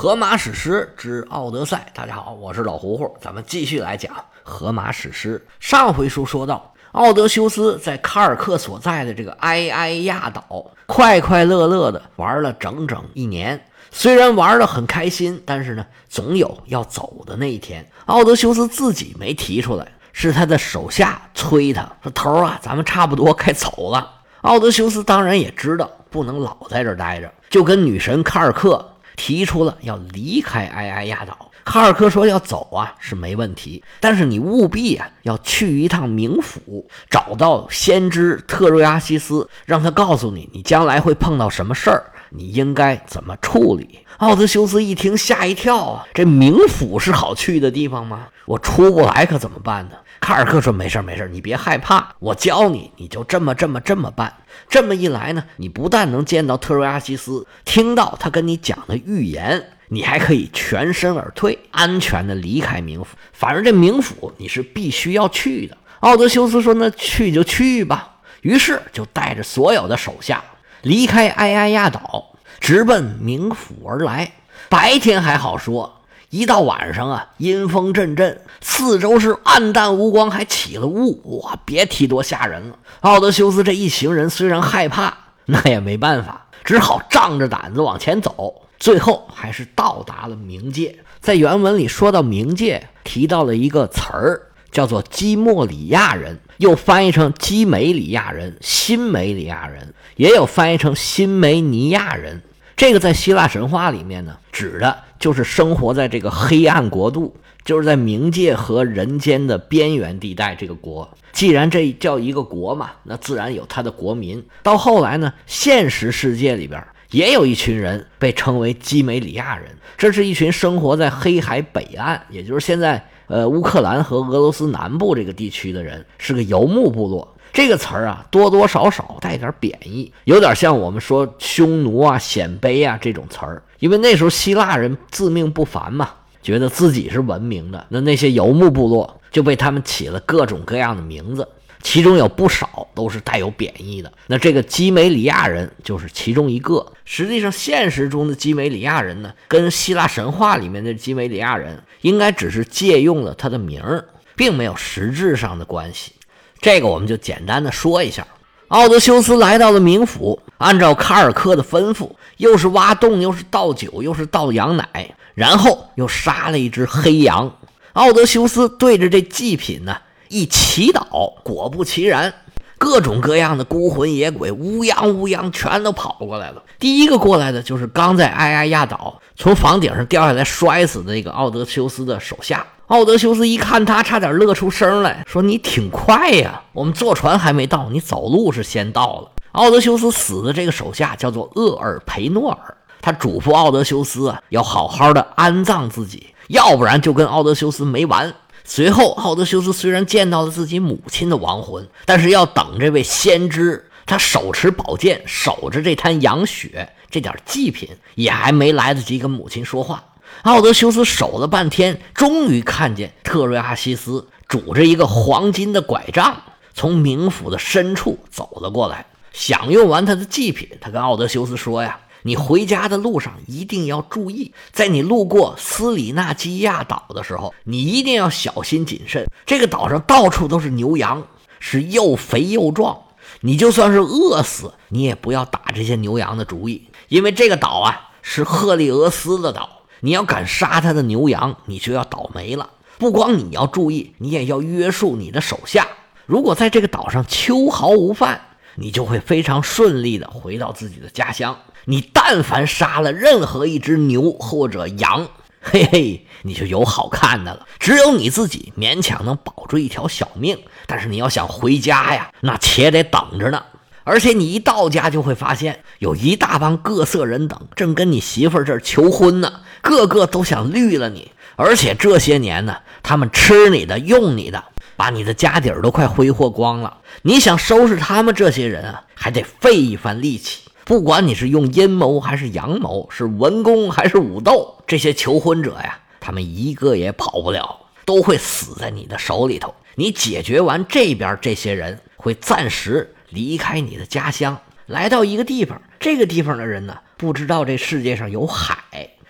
荷马史诗之《奥德赛》，大家好，我是老胡胡，咱们继续来讲荷马史诗。上回书说到，奥德修斯在卡尔克所在的这个埃埃亚岛，快快乐乐的玩了整整一年。虽然玩的很开心，但是呢，总有要走的那一天。奥德修斯自己没提出来，是他的手下催他说：“头啊，咱们差不多该走了。”奥德修斯当然也知道不能老在这儿待着，就跟女神卡尔克。提出了要离开埃埃亚岛，卡尔科说要走啊是没问题，但是你务必啊要去一趟冥府，找到先知特瑞阿西斯，让他告诉你你将来会碰到什么事儿，你应该怎么处理。奥德修斯一听吓一跳啊，这冥府是好去的地方吗？我出不来可怎么办呢？卡尔克说：“没事没事你别害怕，我教你，你就这么这么这么办。这么一来呢，你不但能见到特瑞阿西斯，听到他跟你讲的预言，你还可以全身而退，安全的离开冥府。反正这冥府你是必须要去的。”奥德修斯说：“那去就去吧。”于是就带着所有的手下离开埃埃亚岛，直奔冥府而来。白天还好说。一到晚上啊，阴风阵阵，四周是暗淡无光，还起了雾，哇，别提多吓人了。奥德修斯这一行人虽然害怕，那也没办法，只好仗着胆子往前走。最后还是到达了冥界。在原文里说到冥界，提到了一个词儿，叫做基莫里亚人，又翻译成基美里亚人、新美里亚人，也有翻译成新梅尼亚人。这个在希腊神话里面呢，指的就是生活在这个黑暗国度，就是在冥界和人间的边缘地带。这个国，既然这叫一个国嘛，那自然有他的国民。到后来呢，现实世界里边也有一群人被称为基梅里亚人，这是一群生活在黑海北岸，也就是现在呃乌克兰和俄罗斯南部这个地区的人，是个游牧部落。这个词儿啊，多多少少带点贬义，有点像我们说匈奴啊、鲜卑啊这种词儿。因为那时候希腊人自命不凡嘛，觉得自己是文明的，那那些游牧部落就被他们起了各种各样的名字，其中有不少都是带有贬义的。那这个基美里亚人就是其中一个。实际上，现实中的基美里亚人呢，跟希腊神话里面的基美里亚人应该只是借用了他的名儿，并没有实质上的关系。这个我们就简单的说一下。奥德修斯来到了冥府，按照卡尔克的吩咐，又是挖洞，又是倒酒，又是倒羊奶，然后又杀了一只黑羊。奥德修斯对着这祭品呢一祈祷，果不其然，各种各样的孤魂野鬼乌泱乌泱全都跑过来了。第一个过来的就是刚在埃埃亚岛从房顶上掉下来摔死的那个奥德修斯的手下。奥德修斯一看他，差点乐出声来说：“你挺快呀，我们坐船还没到，你走路是先到了。”奥德修斯死的这个手下叫做厄尔培诺尔，他嘱咐奥德修斯啊，要好好的安葬自己，要不然就跟奥德修斯没完。随后，奥德修斯虽然见到了自己母亲的亡魂，但是要等这位先知，他手持宝剑守着这滩羊血，这点祭品也还没来得及跟母亲说话。奥德修斯守了半天，终于看见特瑞阿西斯拄着一个黄金的拐杖，从冥府的深处走了过来。享用完他的祭品，他跟奥德修斯说：“呀，你回家的路上一定要注意，在你路过斯里纳基亚岛的时候，你一定要小心谨慎。这个岛上到处都是牛羊，是又肥又壮。你就算是饿死，你也不要打这些牛羊的主意，因为这个岛啊是赫利俄斯的岛。”你要敢杀他的牛羊，你就要倒霉了。不光你要注意，你也要约束你的手下。如果在这个岛上秋毫无犯，你就会非常顺利的回到自己的家乡。你但凡杀了任何一只牛或者羊，嘿嘿，你就有好看的了。只有你自己勉强能保住一条小命，但是你要想回家呀，那且得等着呢。而且你一到家就会发现，有一大帮各色人等正跟你媳妇儿这儿求婚呢，个个都想绿了你。而且这些年呢，他们吃你的、用你的，把你的家底儿都快挥霍光了。你想收拾他们这些人啊，还得费一番力气。不管你是用阴谋还是阳谋，是文攻还是武斗，这些求婚者呀，他们一个也跑不了，都会死在你的手里头。你解决完这边这些人，会暂时。离开你的家乡，来到一个地方，这个地方的人呢，不知道这世界上有海，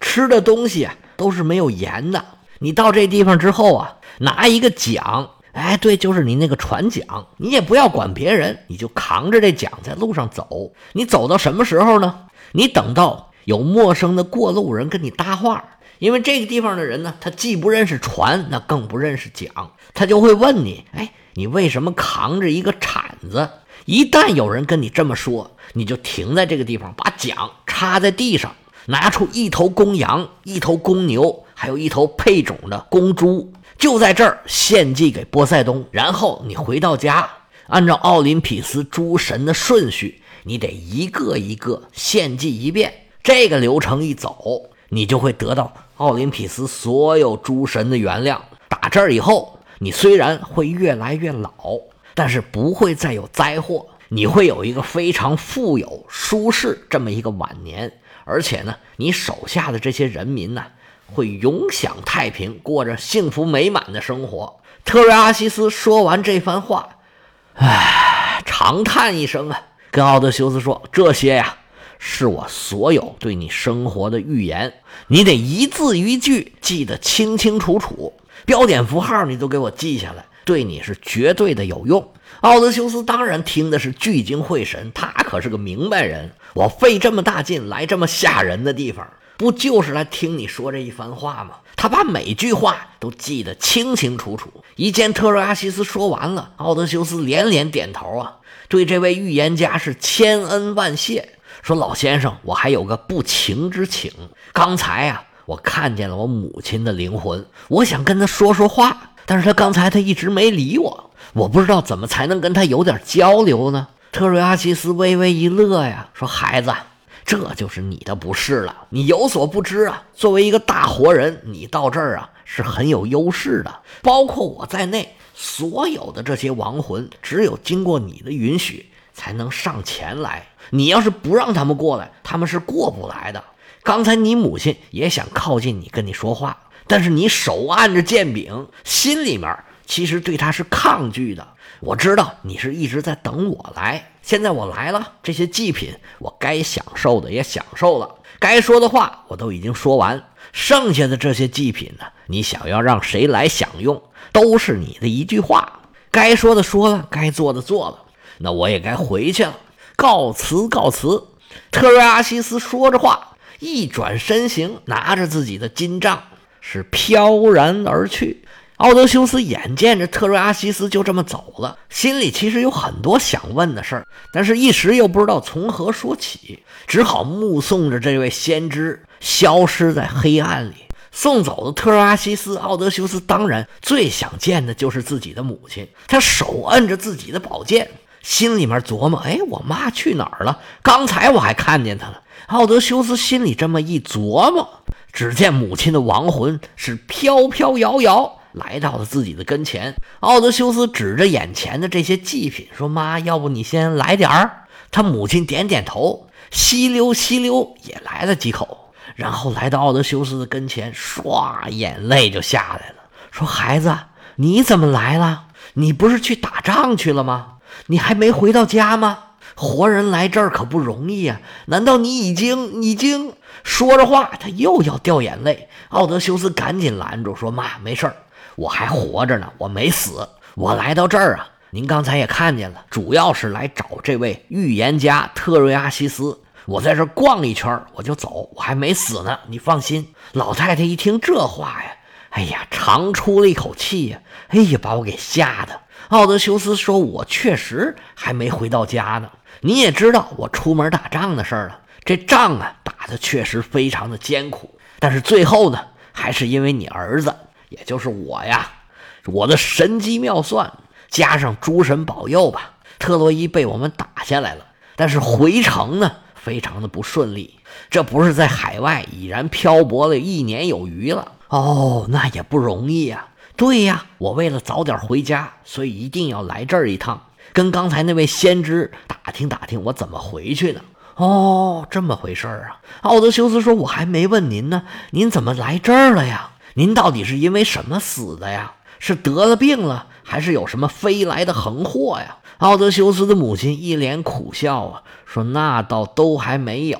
吃的东西啊都是没有盐的。你到这地方之后啊，拿一个桨，哎，对，就是你那个船桨，你也不要管别人，你就扛着这桨在路上走。你走到什么时候呢？你等到有陌生的过路人跟你搭话，因为这个地方的人呢，他既不认识船，那更不认识桨，他就会问你，哎，你为什么扛着一个铲子？一旦有人跟你这么说，你就停在这个地方，把桨插在地上，拿出一头公羊、一头公牛，还有一头配种的公猪，就在这儿献祭给波塞冬。然后你回到家，按照奥林匹斯诸神的顺序，你得一个一个献祭一遍。这个流程一走，你就会得到奥林匹斯所有诸神的原谅。打这儿以后，你虽然会越来越老。但是不会再有灾祸，你会有一个非常富有、舒适这么一个晚年，而且呢，你手下的这些人民呢，会永享太平，过着幸福美满的生活。特瑞阿西斯说完这番话，唉，长叹一声啊，跟奥德修斯说：“这些呀，是我所有对你生活的预言，你得一字一句记得清清楚楚，标点符号你都给我记下来。”对你是绝对的有用。奥德修斯当然听的是聚精会神，他可是个明白人。我费这么大劲来这么吓人的地方，不就是来听你说这一番话吗？他把每句话都记得清清楚楚。一见特洛阿西斯说完了，奥德修斯连连点头啊，对这位预言家是千恩万谢。说老先生，我还有个不情之请。刚才啊，我看见了我母亲的灵魂，我想跟他说说话。但是他刚才他一直没理我，我不知道怎么才能跟他有点交流呢。特瑞阿西斯微微一乐呀，说：“孩子，这就是你的不是了。你有所不知啊，作为一个大活人，你到这儿啊是很有优势的。包括我在内，所有的这些亡魂，只有经过你的允许才能上前来。你要是不让他们过来，他们是过不来的。刚才你母亲也想靠近你，跟你说话。”但是你手按着剑柄，心里面其实对他是抗拒的。我知道你是一直在等我来，现在我来了，这些祭品我该享受的也享受了，该说的话我都已经说完，剩下的这些祭品呢，你想要让谁来享用，都是你的一句话。该说的说了，该做的做了，那我也该回去了，告辞告辞。特瑞阿西斯说着话，一转身形，拿着自己的金杖。是飘然而去。奥德修斯眼见着特瑞阿西斯就这么走了，心里其实有很多想问的事儿，但是一时又不知道从何说起，只好目送着这位先知消失在黑暗里。送走的特瑞阿西斯，奥德修斯当然最想见的就是自己的母亲。他手摁着自己的宝剑，心里面琢磨：哎，我妈去哪儿了？刚才我还看见她了。奥德修斯心里这么一琢磨。只见母亲的亡魂是飘飘摇摇来到了自己的跟前。奥德修斯指着眼前的这些祭品说：“妈，要不你先来点儿？”他母亲点点头，吸溜吸溜也来了几口，然后来到奥德修斯的跟前，唰，眼泪就下来了，说：“孩子，你怎么来了？你不是去打仗去了吗？你还没回到家吗？活人来这儿可不容易啊！难道你已经已经……”说着话，他又要掉眼泪。奥德修斯赶紧拦住，说：“妈，没事儿，我还活着呢，我没死。我来到这儿啊，您刚才也看见了，主要是来找这位预言家特瑞阿西斯。我在这逛一圈，我就走，我还没死呢。你放心。”老太太一听这话呀，哎呀，长出了一口气呀，哎呀，把我给吓的。奥德修斯说：“我确实还没回到家呢。你也知道我出门打仗的事儿了。”这仗啊打的确实非常的艰苦，但是最后呢，还是因为你儿子，也就是我呀，我的神机妙算加上诸神保佑吧，特洛伊被我们打下来了。但是回城呢，非常的不顺利。这不是在海外已然漂泊了一年有余了哦，那也不容易呀。对呀，我为了早点回家，所以一定要来这儿一趟，跟刚才那位先知打听打听我怎么回去呢。哦，这么回事啊！奥德修斯说：“我还没问您呢，您怎么来这儿了呀？您到底是因为什么死的呀？是得了病了，还是有什么飞来的横祸呀？”奥德修斯的母亲一脸苦笑啊，说：“那倒都还没有，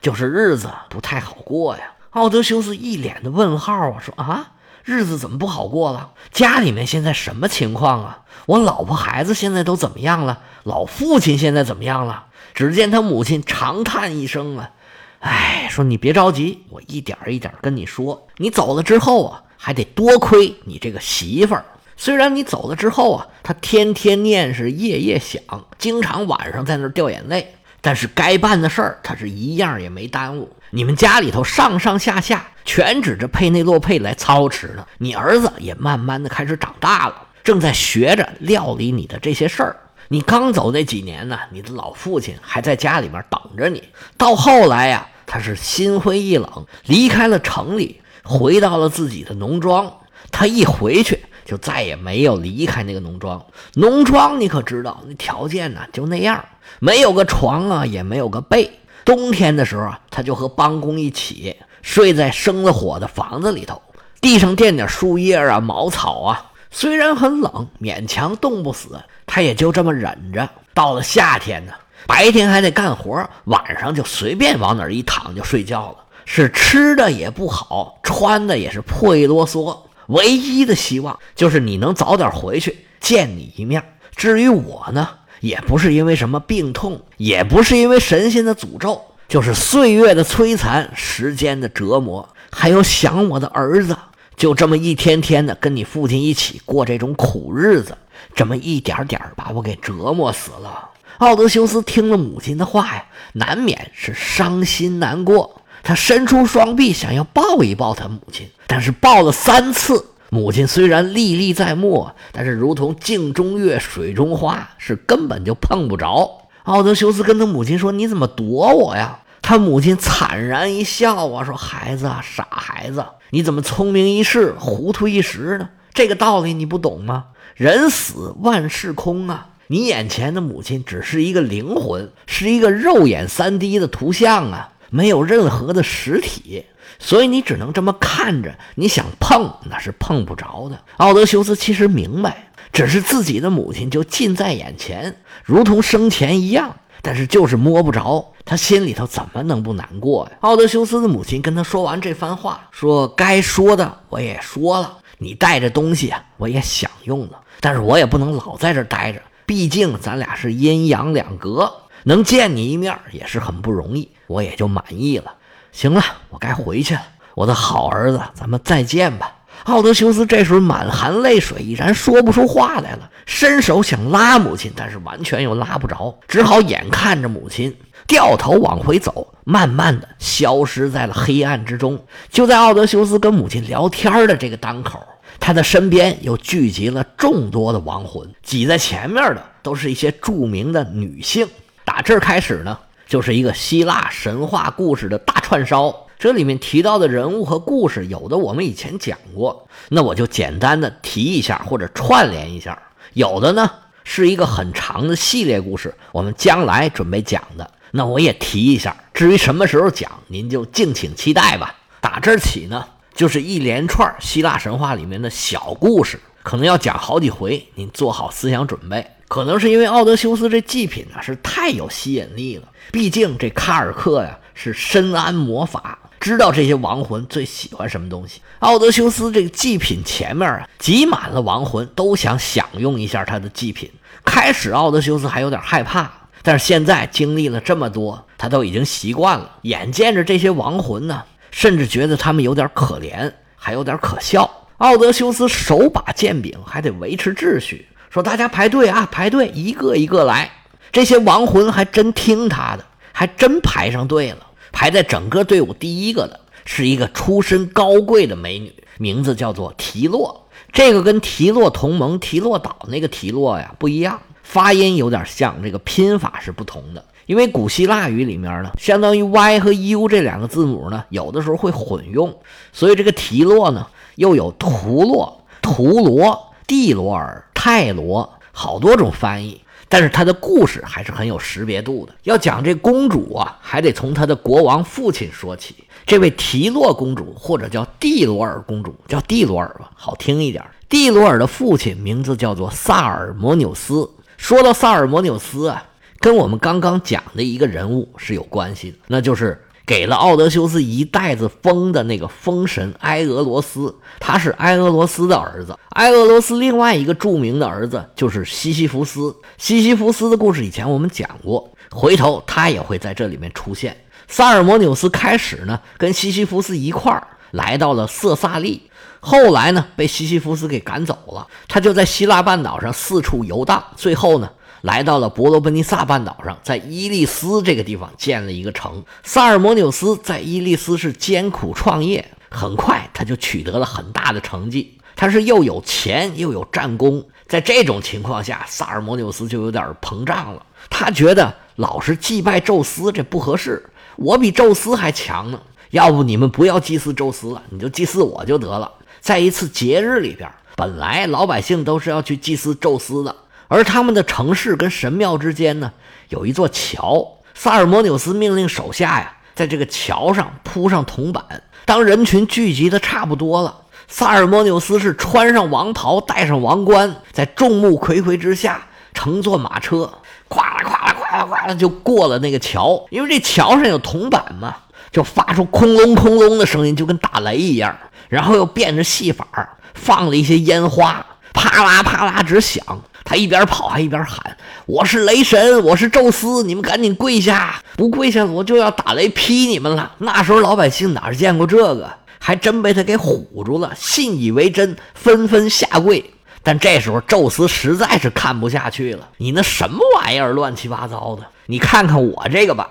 就是日子不太好过呀。”奥德修斯一脸的问号啊，说啊，日子怎么不好过了？家里面现在什么情况啊？我老婆孩子现在都怎么样了？老父亲现在怎么样了？只见他母亲长叹一声啊，哎，说你别着急，我一点一点跟你说。你走了之后啊，还得多亏你这个媳妇儿。虽然你走了之后啊，她天天念是夜夜想，经常晚上在那儿掉眼泪，但是该办的事儿他是一样也没耽误。你们家里头上上下下全指着佩内洛佩来操持呢。你儿子也慢慢的开始长大了。正在学着料理你的这些事儿。你刚走那几年呢，你的老父亲还在家里面等着你。到后来呀，他是心灰意冷，离开了城里，回到了自己的农庄。他一回去，就再也没有离开那个农庄。农庄你可知道，那条件呢就那样，没有个床啊，也没有个被。冬天的时候啊，他就和帮工一起睡在生了火的房子里头，地上垫点树叶啊、茅草啊。虽然很冷，勉强冻不死，他也就这么忍着。到了夏天呢，白天还得干活，晚上就随便往哪一躺就睡觉了。是吃的也不好，穿的也是破衣啰嗦。唯一的希望就是你能早点回去见你一面。至于我呢，也不是因为什么病痛，也不是因为神仙的诅咒，就是岁月的摧残、时间的折磨，还有想我的儿子。就这么一天天的跟你父亲一起过这种苦日子，这么一点点把我给折磨死了。奥德修斯听了母亲的话呀，难免是伤心难过。他伸出双臂想要抱一抱他母亲，但是抱了三次，母亲虽然历历在目，但是如同镜中月、水中花，是根本就碰不着。奥德修斯跟他母亲说：“你怎么躲我呀？”他母亲惨然一笑啊，说：“孩子啊，傻孩子，你怎么聪明一世，糊涂一时呢？这个道理你不懂吗？人死万事空啊！你眼前的母亲只是一个灵魂，是一个肉眼三 D 的图像啊，没有任何的实体，所以你只能这么看着。你想碰，那是碰不着的。”奥德修斯其实明白，只是自己的母亲就近在眼前，如同生前一样。但是就是摸不着，他心里头怎么能不难过呀？奥德修斯的母亲跟他说完这番话，说：“该说的我也说了，你带着东西啊，我也享用了，但是我也不能老在这待着，毕竟咱俩是阴阳两隔，能见你一面也是很不容易，我也就满意了。行了，我该回去了，我的好儿子，咱们再见吧。”奥德修斯这时候满含泪水，已然说不出话来了，伸手想拉母亲，但是完全又拉不着，只好眼看着母亲掉头往回走，慢慢的消失在了黑暗之中。就在奥德修斯跟母亲聊天的这个当口，他的身边又聚集了众多的亡魂，挤在前面的都是一些著名的女性。打这儿开始呢，就是一个希腊神话故事的大串烧。这里面提到的人物和故事，有的我们以前讲过，那我就简单的提一下或者串联一下；有的呢是一个很长的系列故事，我们将来准备讲的，那我也提一下。至于什么时候讲，您就敬请期待吧。打这儿起呢，就是一连串希腊神话里面的小故事，可能要讲好几回，您做好思想准备。可能是因为奥德修斯这祭品呢是太有吸引力了，毕竟这卡尔克呀是深谙魔法。知道这些亡魂最喜欢什么东西？奥德修斯这个祭品前面啊，挤满了亡魂，都想享用一下他的祭品。开始奥德修斯还有点害怕，但是现在经历了这么多，他都已经习惯了。眼见着这些亡魂呢，甚至觉得他们有点可怜，还有点可笑。奥德修斯手把剑柄，还得维持秩序，说：“大家排队啊，排队，一个一个来。”这些亡魂还真听他的，还真排上队了。排在整个队伍第一个的是一个出身高贵的美女，名字叫做提洛。这个跟提洛同盟、提洛岛那个提洛呀不一样，发音有点像，这个拼法是不同的。因为古希腊语里面呢，相当于 Y 和 U 这两个字母呢，有的时候会混用，所以这个提洛呢又有图洛、图罗、蒂罗尔、泰罗，好多种翻译。但是他的故事还是很有识别度的。要讲这公主啊，还得从她的国王父亲说起。这位提洛公主，或者叫蒂罗尔公主，叫蒂罗尔吧，好听一点。蒂罗尔的父亲名字叫做萨尔摩纽斯。说到萨尔摩纽斯啊，跟我们刚刚讲的一个人物是有关系的，那就是给了奥德修斯一袋子风的那个风神埃俄罗斯，他是埃俄罗斯的儿子。埃俄罗斯另外一个著名的儿子就是西西弗斯。西西弗斯的故事以前我们讲过，回头他也会在这里面出现。萨尔摩纽斯开始呢跟西西弗斯一块儿来到了色萨利，后来呢被西西弗斯给赶走了，他就在希腊半岛上四处游荡，最后呢。来到了伯罗奔尼撒半岛上，在伊利斯这个地方建了一个城。萨尔摩纽斯在伊利斯是艰苦创业，很快他就取得了很大的成绩。他是又有钱又有战功，在这种情况下，萨尔摩纽斯就有点膨胀了。他觉得老是祭拜宙斯这不合适，我比宙斯还强呢。要不你们不要祭祀宙斯了，你就祭祀我就得了。在一次节日里边，本来老百姓都是要去祭祀宙斯的。而他们的城市跟神庙之间呢，有一座桥。萨尔摩纽斯命令手下呀，在这个桥上铺上铜板。当人群聚集的差不多了，萨尔摩纽斯是穿上王袍，戴上王冠，在众目睽睽之下，乘坐马车，咵啦咵啦咵啦咵啦就过了那个桥。因为这桥上有铜板嘛，就发出空隆空隆的声音，就跟打雷一样。然后又变着戏法，放了一些烟花，啪啦啪啦直响。他一边跑还一边喊：“我是雷神，我是宙斯，你们赶紧跪下！不跪下，我就要打雷劈你们了。”那时候老百姓哪见过这个，还真被他给唬住了，信以为真，纷纷下跪。但这时候宙斯实在是看不下去了：“你那什么玩意儿，乱七八糟的！你看看我这个吧。”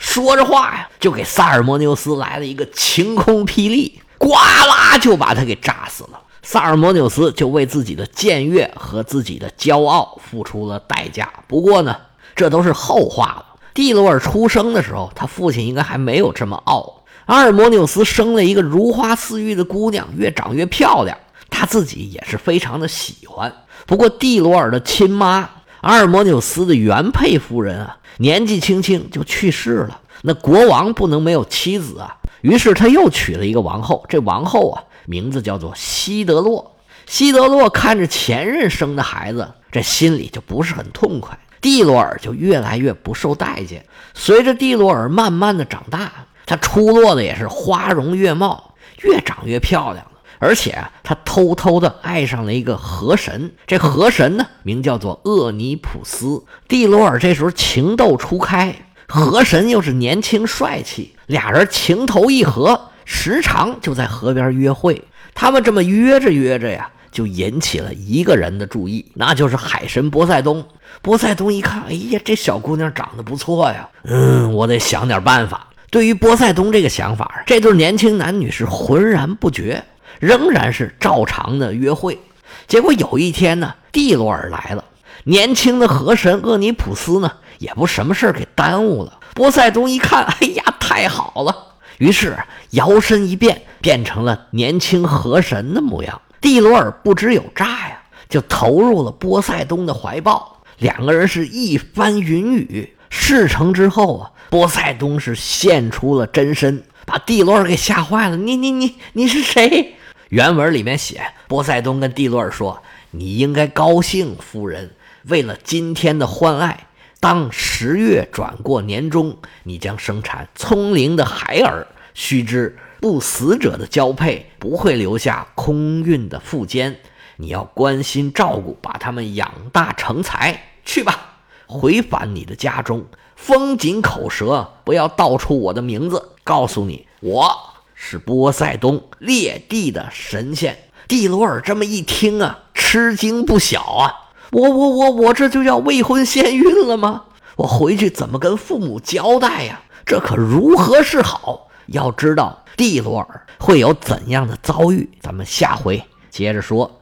说着话呀，就给萨尔摩纽斯来了一个晴空霹雳，呱啦就把他给炸死了。萨尔摩纽斯就为自己的僭越和自己的骄傲付出了代价。不过呢，这都是后话了。蒂罗尔出生的时候，他父亲应该还没有这么傲。阿尔摩纽斯生了一个如花似玉的姑娘，越长越漂亮，他自己也是非常的喜欢。不过，蒂罗尔的亲妈阿尔摩纽斯的原配夫人啊，年纪轻轻就去世了。那国王不能没有妻子啊，于是他又娶了一个王后。这王后啊。名字叫做西德洛。西德洛看着前任生的孩子，这心里就不是很痛快。蒂罗尔就越来越不受待见。随着蒂罗尔慢慢的长大，他出落的也是花容月貌，越长越漂亮了。而且他偷偷的爱上了一个河神。这河神呢，名叫做厄尼普斯。蒂罗尔这时候情窦初开，河神又是年轻帅气，俩人情投意合。时常就在河边约会，他们这么约着约着呀，就引起了一个人的注意，那就是海神波塞冬。波塞冬一看，哎呀，这小姑娘长得不错呀，嗯，我得想点办法。对于波塞冬这个想法，这对年轻男女是浑然不觉，仍然是照常的约会。结果有一天呢，蒂罗尔来了，年轻的河神厄尼普斯呢，也不什么事给耽误了。波塞冬一看，哎呀，太好了。于是摇身一变，变成了年轻河神的模样。蒂罗尔不知有诈呀，就投入了波塞冬的怀抱。两个人是一番云雨。事成之后啊，波塞冬是现出了真身，把蒂罗尔给吓坏了。你你你你是谁？原文里面写，波塞冬跟蒂罗尔说：“你应该高兴，夫人，为了今天的欢爱。”当十月转过年中，你将生产聪灵的孩儿。须知不死者的交配不会留下空孕的腹间，你要关心照顾，把他们养大成才。去吧，回返你的家中，封紧口舌，不要道出我的名字。告诉你，我是波塞冬，裂地的神仙。蒂罗尔这么一听啊，吃惊不小啊。我我我我这就要未婚先孕了吗？我回去怎么跟父母交代呀？这可如何是好？要知道蒂罗尔会有怎样的遭遇？咱们下回接着说。